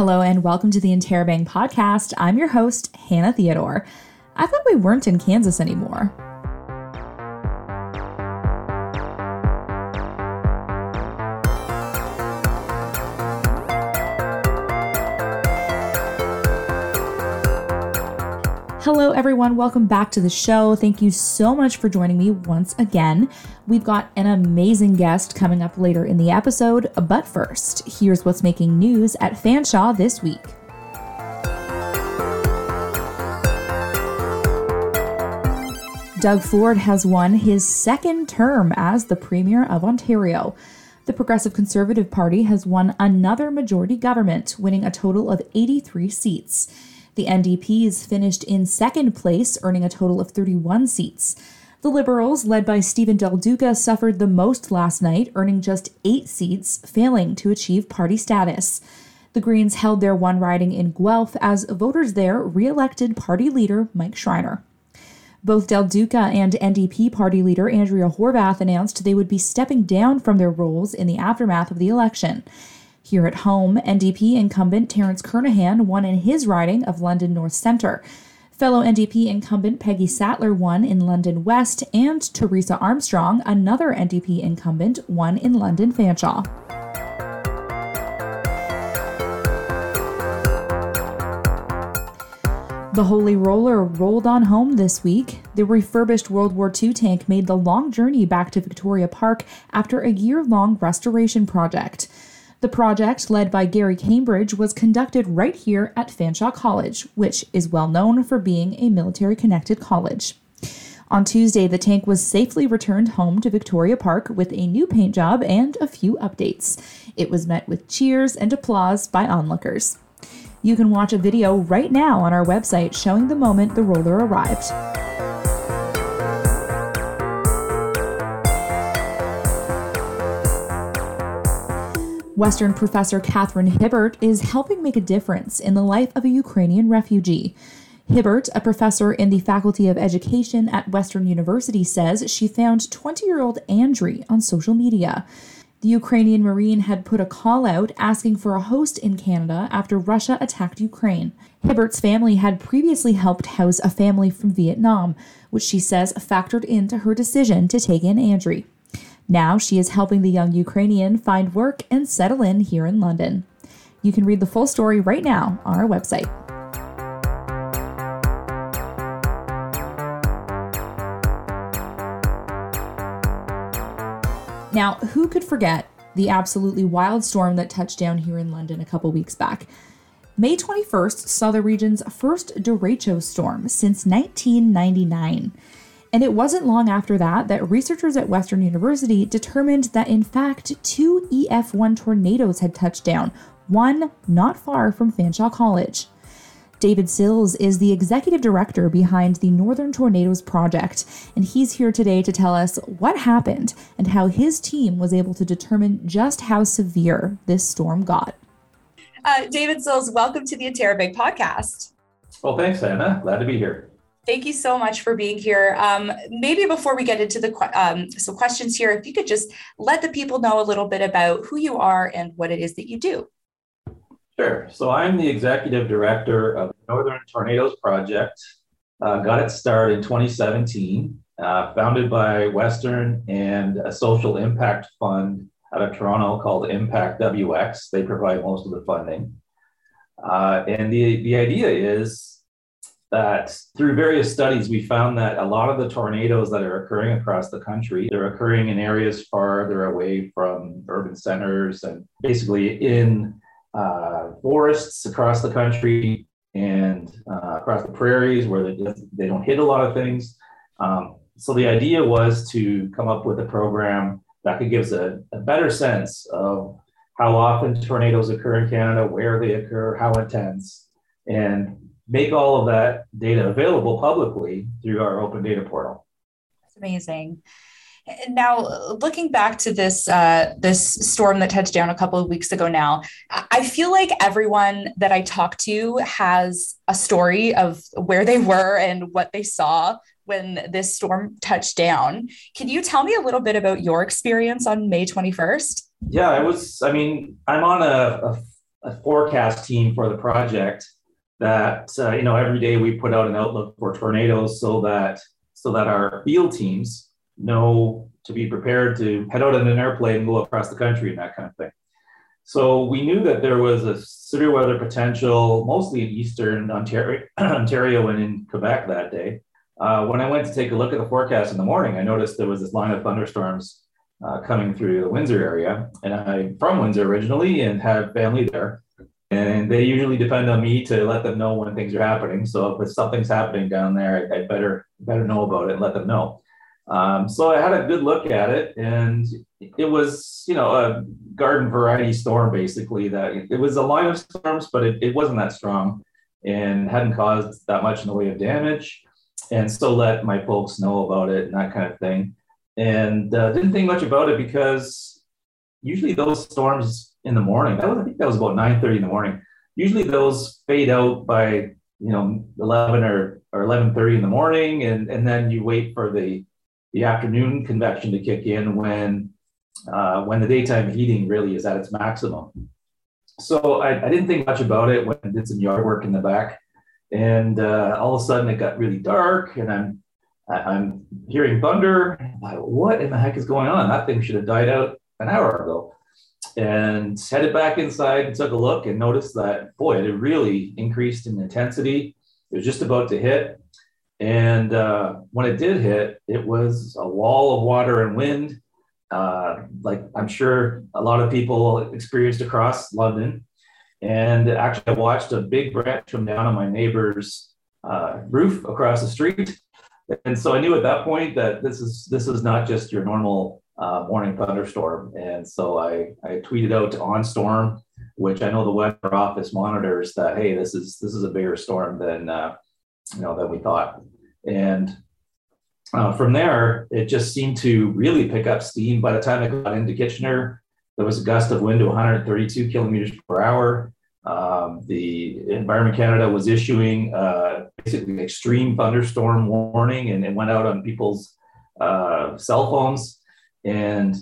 Hello and welcome to the Interrobang podcast. I'm your host, Hannah Theodore. I thought we weren't in Kansas anymore. Everyone. Welcome back to the show. Thank you so much for joining me once again. We've got an amazing guest coming up later in the episode, but first, here's what's making news at Fanshawe this week. Doug Ford has won his second term as the Premier of Ontario. The Progressive Conservative Party has won another majority government, winning a total of 83 seats. The NDPs finished in second place, earning a total of 31 seats. The Liberals, led by Steven Del Duca, suffered the most last night, earning just eight seats, failing to achieve party status. The Greens held their one riding in Guelph as voters there re elected party leader Mike Schreiner. Both Del Duca and NDP party leader Andrea Horvath announced they would be stepping down from their roles in the aftermath of the election. Here at home, NDP incumbent Terence Kernaghan won in his riding of London North Centre. Fellow NDP incumbent Peggy Sattler won in London West, and Teresa Armstrong, another NDP incumbent, won in London Fanshawe. The Holy Roller rolled on home this week. The refurbished World War II tank made the long journey back to Victoria Park after a year long restoration project. The project, led by Gary Cambridge, was conducted right here at Fanshawe College, which is well known for being a military connected college. On Tuesday, the tank was safely returned home to Victoria Park with a new paint job and a few updates. It was met with cheers and applause by onlookers. You can watch a video right now on our website showing the moment the roller arrived. Western professor Kathryn Hibbert is helping make a difference in the life of a Ukrainian refugee. Hibbert, a professor in the Faculty of Education at Western University, says she found 20 year old Andriy on social media. The Ukrainian Marine had put a call out asking for a host in Canada after Russia attacked Ukraine. Hibbert's family had previously helped house a family from Vietnam, which she says factored into her decision to take in Andriy. Now she is helping the young Ukrainian find work and settle in here in London. You can read the full story right now on our website. Now, who could forget the absolutely wild storm that touched down here in London a couple weeks back? May 21st saw the region's first derecho storm since 1999. And it wasn't long after that that researchers at Western University determined that, in fact, two EF1 tornadoes had touched down, one not far from Fanshawe College. David Sills is the executive director behind the Northern Tornadoes Project, and he's here today to tell us what happened and how his team was able to determine just how severe this storm got. Uh, David Sills, welcome to the Interrobang podcast. Well, thanks, Anna. Glad to be here. Thank you so much for being here. Um, maybe before we get into the um, some questions here, if you could just let the people know a little bit about who you are and what it is that you do. Sure. So I'm the executive director of Northern Tornadoes Project. Uh, got it started in 2017, uh, founded by Western and a social impact fund out of Toronto called Impact WX. They provide most of the funding. Uh, and the, the idea is that through various studies, we found that a lot of the tornadoes that are occurring across the country, they're occurring in areas farther away from urban centers and basically in uh, forests across the country and uh, across the prairies where they, they don't hit a lot of things. Um, so the idea was to come up with a program that could give us a, a, better sense of how often tornadoes occur in Canada, where they occur, how intense, and make all of that data available publicly through our open data portal. That's amazing. Now, looking back to this uh, this storm that touched down a couple of weeks ago, now I feel like everyone that I talk to has a story of where they were and what they saw when this storm touched down. Can you tell me a little bit about your experience on May twenty first? Yeah, I was. I mean, I'm on a, a a forecast team for the project that uh, you know every day we put out an outlook for tornadoes so that so that our field teams know to be prepared to head out in an airplane and go across the country and that kind of thing. So we knew that there was a severe weather potential, mostly in eastern Ontario, Ontario and in Quebec that day. Uh, when I went to take a look at the forecast in the morning, I noticed there was this line of thunderstorms uh, coming through the Windsor area. And I'm from Windsor originally and have family there. And they usually depend on me to let them know when things are happening. So if something's happening down there, I, I better better know about it and let them know. Um, so I had a good look at it, and it was, you know, a garden variety storm basically. That it was a line of storms, but it, it wasn't that strong and hadn't caused that much in the way of damage. And so let my folks know about it and that kind of thing. And uh, didn't think much about it because usually those storms in the morning, that was, I think that was about 9 30 in the morning. Usually those fade out by, you know, 11 or, or 11 in the morning. And, and then you wait for the the afternoon convection to kick in when uh, when the daytime heating really is at its maximum. So I, I, didn't think much about it when I did some yard work in the back, and uh, all of a sudden it got really dark, and I'm I'm hearing thunder. what in the heck is going on? That thing should have died out an hour ago. And headed back inside and took a look and noticed that boy, it really increased in intensity. It was just about to hit. And uh, when it did hit, it was a wall of water and wind, uh, like I'm sure a lot of people experienced across London. And actually, I watched a big branch come down on my neighbor's uh, roof across the street. And so I knew at that point that this is this is not just your normal uh, morning thunderstorm. And so I, I tweeted out to OnStorm, which I know the weather office monitors that hey, this is this is a bigger storm than uh, you know, than we thought. And uh, from there, it just seemed to really pick up steam. By the time it got into Kitchener, there was a gust of wind to 132 kilometers per hour. Um, the Environment Canada was issuing uh, basically extreme thunderstorm warning and it went out on people's uh, cell phones. And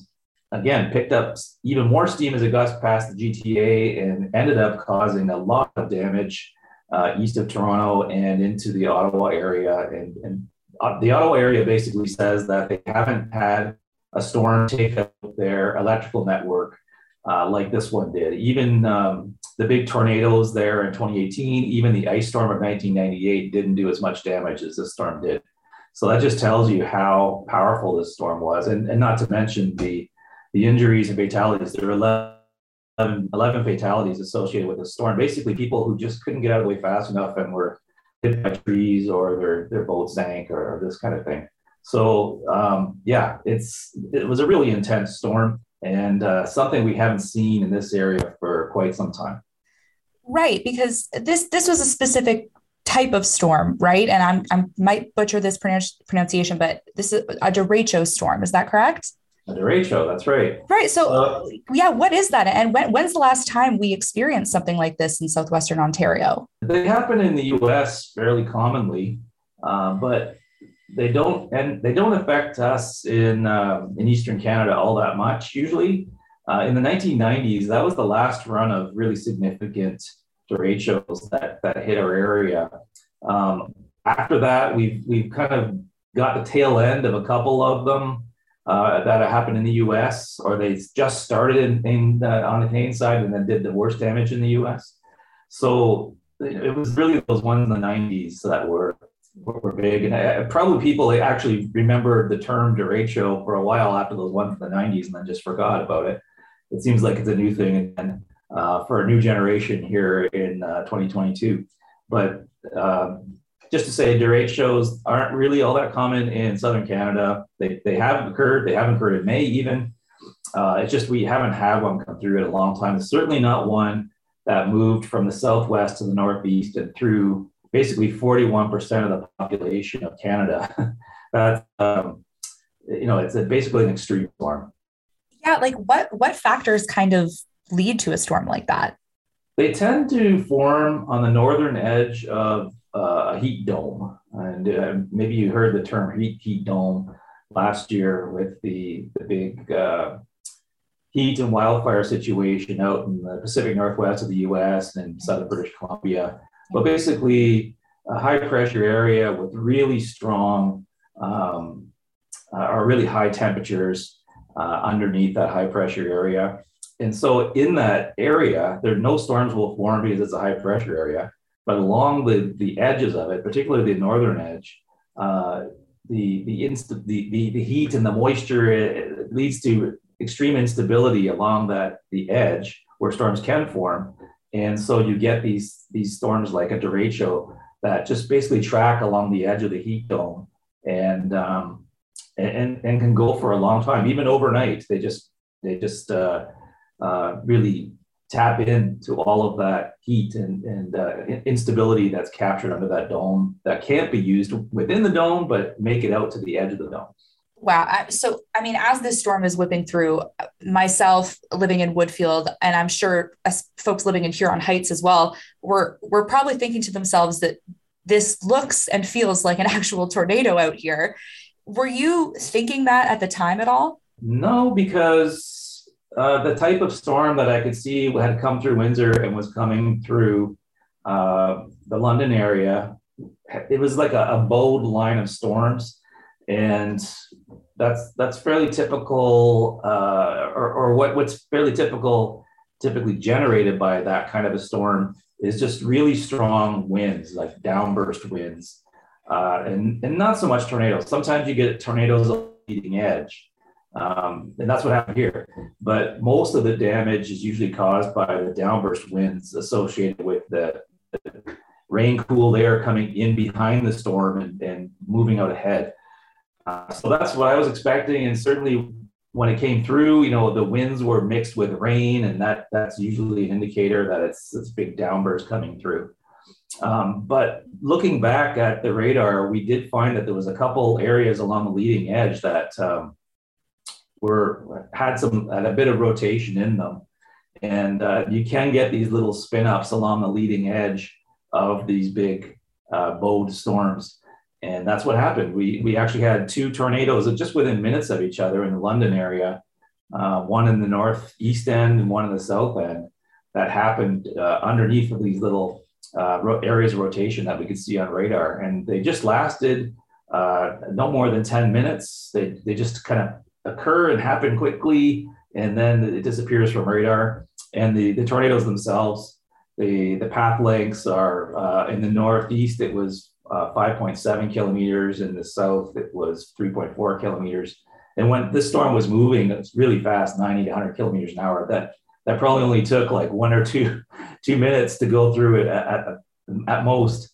again, picked up even more steam as it got past the GTA and ended up causing a lot of damage uh, east of Toronto and into the Ottawa area. And, and uh, the Ottawa area basically says that they haven't had a storm take out their electrical network uh, like this one did. Even um, the big tornadoes there in 2018, even the ice storm of 1998 didn't do as much damage as this storm did. So that just tells you how powerful this storm was, and, and not to mention the the injuries and fatalities. There were 11 11, 11 fatalities associated with the storm. Basically, people who just couldn't get out of the way fast enough and were hit by trees or their, their boat sank or, or this kind of thing. So, um, yeah, it's it was a really intense storm and uh, something we haven't seen in this area for quite some time. Right, because this this was a specific type of storm, right? And I'm I might butcher this pronunciation, but this is a derecho storm. Is that correct? A derecho, that's right. Right. So, uh, yeah, what is that? And when, when's the last time we experienced something like this in southwestern Ontario? They happen in the U.S. fairly commonly, uh, but they don't and they don't affect us in uh, in Eastern Canada all that much. Usually, uh, in the 1990s, that was the last run of really significant derechos that that hit our area. Um, after that, we've we've kind of got the tail end of a couple of them uh, that happened in the U.S. or they just started in, in uh, on the Canadian side and then did the worst damage in the U.S. So it was really those ones in the 90s that were were big, and I, probably people actually remembered the term derecho for a while after those ones in the 90s and then just forgot about it. It seems like it's a new thing again uh, for a new generation here in uh, 2022. But um, just to say, derechos aren't really all that common in Southern Canada. They, they have occurred. They haven't occurred in May even. Uh, it's just we haven't had one come through in a long time. It's certainly not one that moved from the southwest to the northeast and through basically 41% of the population of Canada. That's, um, you know, it's a, basically an extreme storm. Yeah, like what what factors kind of lead to a storm like that? They tend to form on the northern edge of uh, a heat dome. And uh, maybe you heard the term heat heat dome last year with the the big uh, heat and wildfire situation out in the Pacific Northwest of the US and southern British Columbia. But basically, a high pressure area with really strong um, uh, or really high temperatures uh, underneath that high pressure area. And so, in that area, there no storms will form because it's a high pressure area. But along the, the edges of it, particularly the northern edge, uh, the, the, inst- the, the, the heat and the moisture leads to extreme instability along that the edge where storms can form. And so you get these, these storms like a derecho that just basically track along the edge of the heat dome and, um, and, and can go for a long time, even overnight. They just, they just uh, uh, really tap into all of that heat and, and uh, instability that's captured under that dome that can't be used within the dome, but make it out to the edge of the dome. Wow. So, I mean, as this storm is whipping through, myself living in Woodfield, and I'm sure as folks living in Huron Heights as well, we're, we're probably thinking to themselves that this looks and feels like an actual tornado out here. Were you thinking that at the time at all? No, because uh, the type of storm that I could see had come through Windsor and was coming through uh, the London area, it was like a, a bold line of storms, and that's that's fairly typical, uh, or, or what what's fairly typical, typically generated by that kind of a storm is just really strong winds, like downburst winds, uh, and and not so much tornadoes. Sometimes you get tornadoes leading edge. Um, and that's what happened here. But most of the damage is usually caused by the downburst winds associated with the, the rain cooled air coming in behind the storm and, and moving out ahead. Uh, so that's what I was expecting. And certainly when it came through, you know, the winds were mixed with rain, and that that's usually an indicator that it's this big downburst coming through. Um, but looking back at the radar, we did find that there was a couple areas along the leading edge that um, were had some had a bit of rotation in them, and uh, you can get these little spin ups along the leading edge of these big uh, bowed storms, and that's what happened. We we actually had two tornadoes just within minutes of each other in the London area, uh, one in the northeast end and one in the south end. That happened uh, underneath of these little uh, areas of rotation that we could see on radar, and they just lasted uh, no more than 10 minutes. They, they just kind of occur and happen quickly, and then it disappears from radar. And the, the tornadoes themselves, the, the path lengths are uh, in the northeast, it was uh, 5.7 kilometers. In the south, it was 3.4 kilometers. And when this storm was moving, it was really fast, 90 to 100 kilometers an hour. That that probably only took like one or two two minutes to go through it at, at, at most.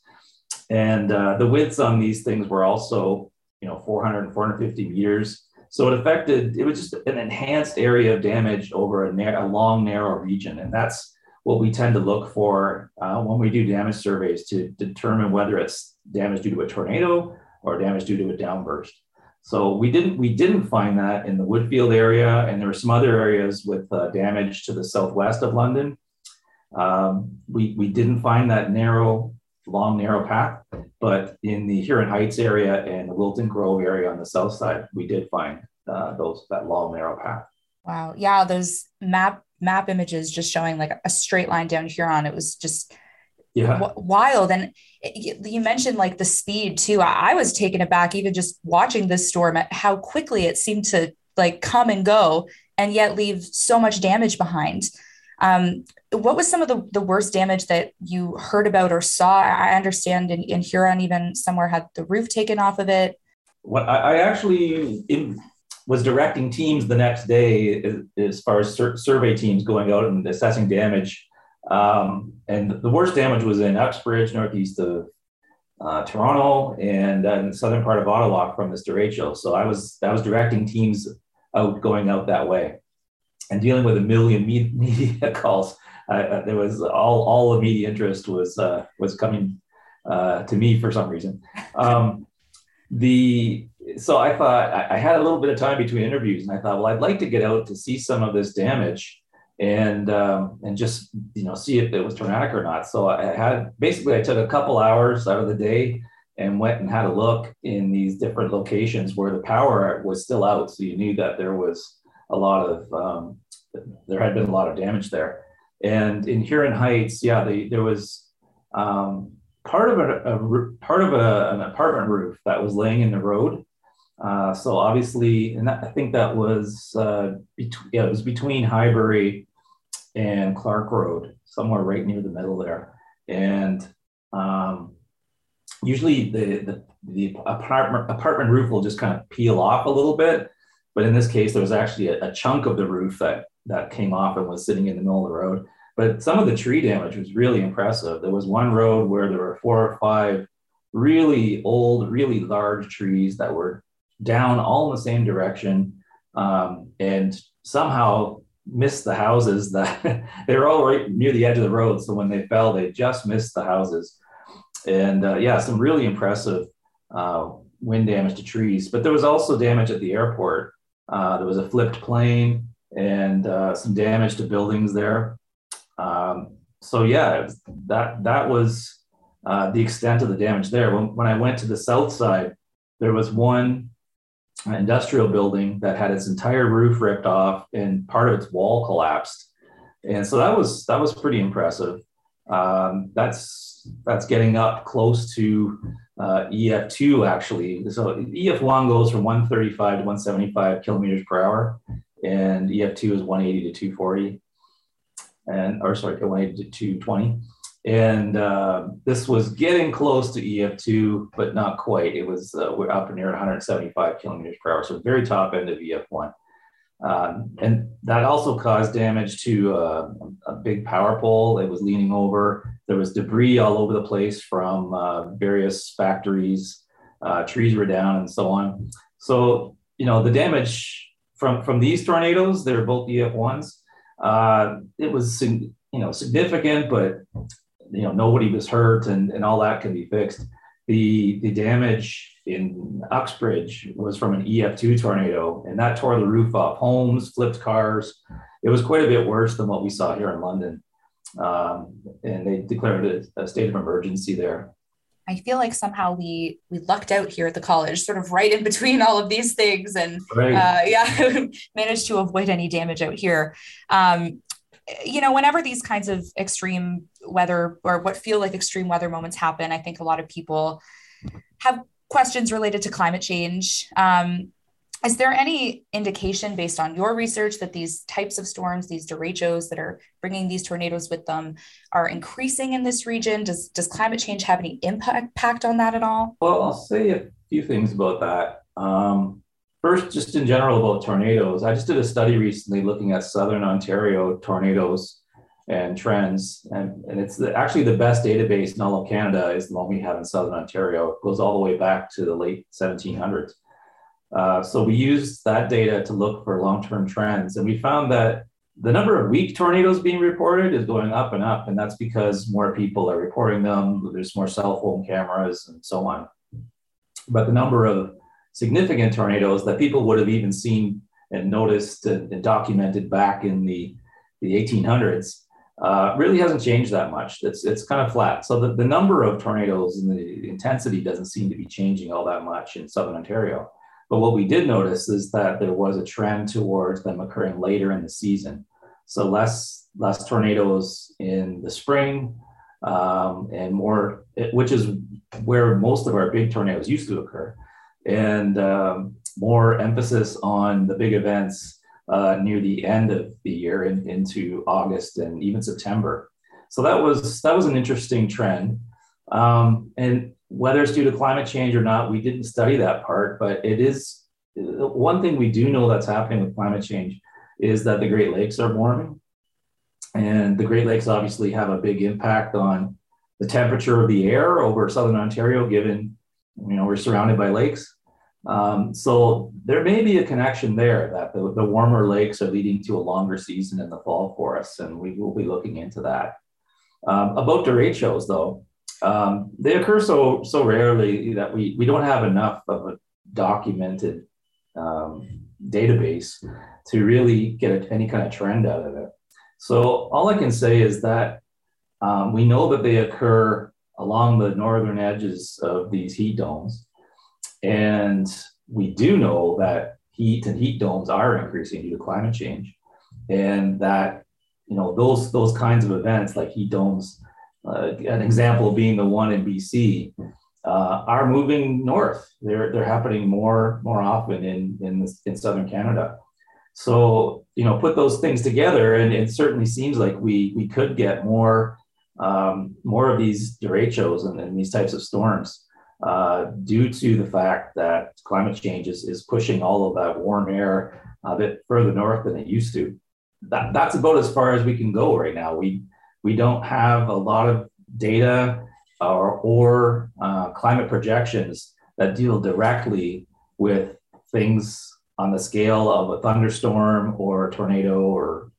And uh, the widths on these things were also, you know, 400 and 450 meters. So it affected, it was just an enhanced area of damage over a, a long, narrow region. And that's what we tend to look for uh, when we do damage surveys to determine whether it's damage due to a tornado or damage due to a downburst. So we didn't we didn't find that in the Woodfield area, and there were some other areas with uh, damage to the southwest of London. Um, we we didn't find that narrow, long narrow path, but in the Huron Heights area and the Wilton Grove area on the south side, we did find uh, those that long narrow path. Wow. Yeah, those map map images just showing like a straight line down Huron. It was just yeah. W- wild. And it, you mentioned like the speed too. I, I was taken aback even just watching this storm at how quickly it seemed to like come and go and yet leave so much damage behind. Um, what was some of the, the worst damage that you heard about or saw? I understand in, in Huron, even somewhere had the roof taken off of it. What I, I actually in, was directing teams the next day as, as far as sur- survey teams going out and assessing damage. Um, and the worst damage was in Uxbridge, northeast of uh, Toronto, and uh, southern part of Ottawa from this derecho. So I was I was directing teams out going out that way, and dealing with a million media calls uh, there was all all the media interest was uh, was coming uh, to me for some reason. Um, the so I thought I, I, had a little bit of time between interviews, and I thought, well, I'd like to get out to see some of this damage and um, and just you know see if it was tornadic or not. So I had basically I took a couple hours out of the day and went and had a look in these different locations where the power was still out, so you knew that there was a lot of um, there had been a lot of damage there. And in Huron Heights, yeah, there was um, part of a, a part of a, an apartment roof that was laying in the road. Uh, so obviously, and that, I think that was uh, between yeah, it was between Highbury and Clarke Road, somewhere right near the middle there. And um, usually the, the the apartment apartment roof will just kind of peel off a little bit, but in this case, there was actually a, a chunk of the roof that that came off and was sitting in the middle of the road. But some of the tree damage was really impressive. There was one road where there were four or five really old, really large trees that were down all in the same direction um, and somehow missed the houses that they were all right near the edge of the road. So when they fell, they just missed the houses. And uh, yeah, some really impressive uh, wind damage to trees. But there was also damage at the airport. Uh, there was a flipped plane and uh, some damage to buildings there. Um, so yeah, that that was uh, the extent of the damage there. When, when I went to the south side, there was one industrial building that had its entire roof ripped off and part of its wall collapsed, and so that was that was pretty impressive. Um, that's that's getting up close to uh, EF2 actually. So EF1 goes from 135 to 175 kilometers per hour, and EF2 is 180 to 240 and or sorry, 180 to 220. And uh, this was getting close to EF2, but not quite. It was uh, we're up near 175 kilometers per hour, so very top end of EF1. Um, and that also caused damage to uh, a big power pole. It was leaning over. There was debris all over the place from uh, various factories. Uh, trees were down, and so on. So you know the damage from from these tornadoes. They're both EF1s uh, it was you know significant, but you know nobody was hurt, and, and all that can be fixed. The the damage in Uxbridge was from an EF2 tornado, and that tore the roof off homes, flipped cars. It was quite a bit worse than what we saw here in London, um, and they declared a, a state of emergency there. I feel like somehow we we lucked out here at the college, sort of right in between all of these things, and right. uh, yeah, managed to avoid any damage out here. Um, you know, whenever these kinds of extreme weather or what feel like extreme weather moments happen, I think a lot of people have questions related to climate change. Um, is there any indication based on your research that these types of storms, these derechos that are bringing these tornadoes with them, are increasing in this region? Does, does climate change have any impact on that at all? Well, I'll say a few things about that. Um, first, just in general about tornadoes, I just did a study recently looking at Southern Ontario tornadoes and trends. And, and it's the, actually the best database in all of Canada is the one we have in Southern Ontario. It goes all the way back to the late 1700s. Uh, so we used that data to look for long-term trends, and we found that the number of weak tornadoes being reported is going up and up, and that's because more people are reporting them. There's more cell phone cameras and so on. But the number of significant tornadoes that people would have even seen and noticed and, and documented back in the, the 1800s uh, really hasn't changed that much. It's, it's kind of flat. So the, the number of tornadoes and the intensity doesn't seem to be changing all that much in Southern Ontario. But what we did notice is that there was a trend towards them occurring later in the season. So less less tornadoes in the spring, um, and more, which is where most of our big tornadoes used to occur, and um, more emphasis on the big events uh, near the end of the year and into August and even September. So that was that was an interesting trend. Um, and whether it's due to climate change or not, we didn't study that part, but it is one thing we do know that's happening with climate change is that the Great Lakes are warming. And the Great Lakes obviously have a big impact on the temperature of the air over southern Ontario, given you know we're surrounded by lakes. Um, so there may be a connection there that the, the warmer lakes are leading to a longer season in the fall for us, and we will be looking into that. Um, about derechos, though, um, they occur so so rarely that we we don't have enough of a documented um, database to really get a, any kind of trend out of it. So all I can say is that um, we know that they occur along the northern edges of these heat domes, and we do know that heat and heat domes are increasing due to climate change. and that you know those those kinds of events like heat domes, uh, an example being the one in BC, uh, are moving north. They're they're happening more more often in in in southern Canada. So you know, put those things together, and it certainly seems like we we could get more um, more of these derechos and, and these types of storms uh, due to the fact that climate change is, is pushing all of that warm air a bit further north than it used to. That, that's about as far as we can go right now. We we don't have a lot of data or, or uh, climate projections that deal directly with things on the scale of a thunderstorm or a tornado or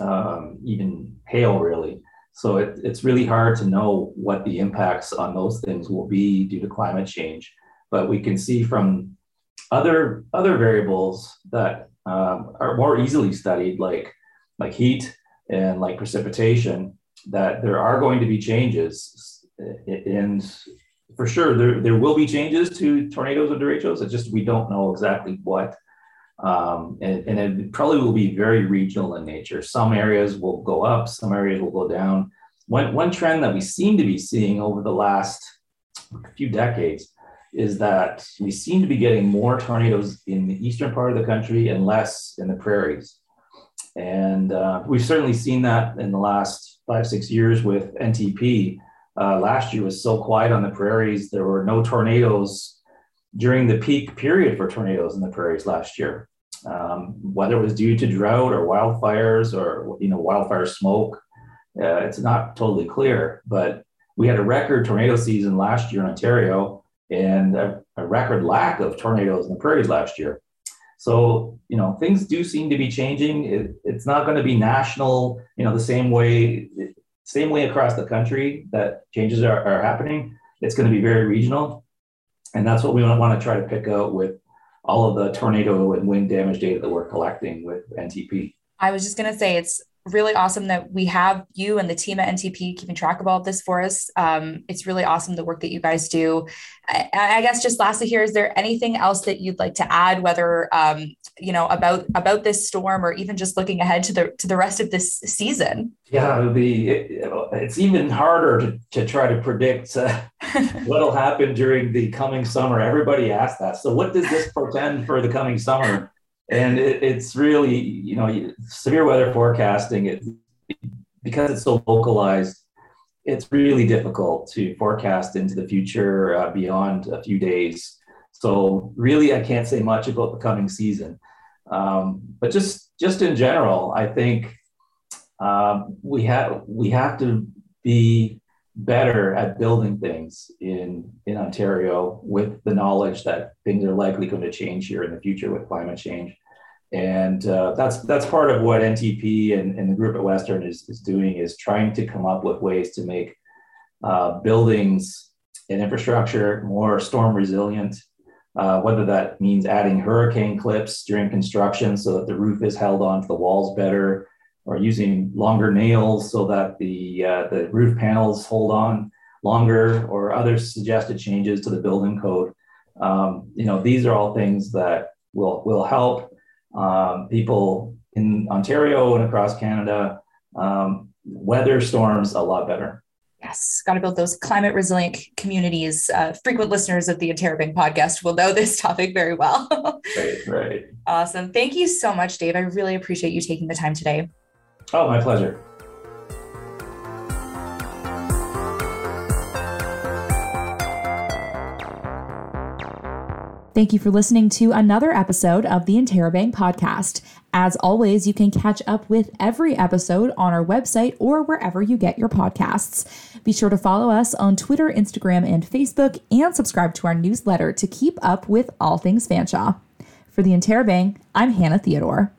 um, even hail, really. So it, it's really hard to know what the impacts on those things will be due to climate change. But we can see from other other variables that um, are more easily studied, like like heat and like precipitation, that there are going to be changes, and for sure there, there will be changes to tornadoes and derechos. It's just we don't know exactly what um, and, and it probably will be very regional in nature. Some areas will go up, some areas will go down. One, one trend that we seem to be seeing over the last few decades is that we seem to be getting more tornadoes in the eastern part of the country and less in the prairies. And uh, we've certainly seen that in the last five, six years with NTP. Uh, last year was so quiet on the prairies, there were no tornadoes during the peak period for tornadoes in the prairies last year. Um, whether it was due to drought or wildfires or you know wildfire smoke, uh, it's not totally clear. But we had a record tornado season last year in Ontario and a, a record lack of tornadoes in the prairies last year. So you know things do seem to be changing. It, it's not going to be national, you know, the same way same way across the country that changes are, are happening. It's going to be very regional. And that's what we want to try to pick out with all of the tornado and wind damage data that we're collecting with NTP. I was just going to say it's really awesome that we have you and the team at NTP keeping track of all of this for us. Um, it's really awesome the work that you guys do. I, I, guess just lastly here, is there anything else that you'd like to add, whether um, you know about about this storm or even just looking ahead to the to the rest of this season? Yeah, the it, it's even harder to, to try to predict uh, what'll happen during the coming summer. Everybody asks that. So, what does this portend for the coming summer? And it, it's really you know severe weather forecasting it because it's so localized it's really difficult to forecast into the future uh, beyond a few days. So really i can't say much about the coming season. Um, but just just in general i think um, we have we have to be better at building things in in Ontario with the knowledge that things are likely going to change here in the future with climate change. And uh, that's that's part of what NTP and, and the group at Western is, is doing is trying to come up with ways to make uh, buildings and infrastructure more storm resilient, uh, whether that means adding hurricane clips during construction so that the roof is held onto the walls better, or using longer nails so that the, uh, the roof panels hold on longer or other suggested changes to the building code. Um, you know, these are all things that will, will help um, people in Ontario and across Canada um, weather storms a lot better. Yes, got to build those climate resilient communities. Uh, frequent listeners of the Interrobang podcast will know this topic very well. right, right. Awesome. Thank you so much, Dave. I really appreciate you taking the time today. Oh, my pleasure. Thank you for listening to another episode of the Interrobang podcast. As always, you can catch up with every episode on our website or wherever you get your podcasts. Be sure to follow us on Twitter, Instagram, and Facebook, and subscribe to our newsletter to keep up with all things Fanshawe. For the Interrobang, I'm Hannah Theodore.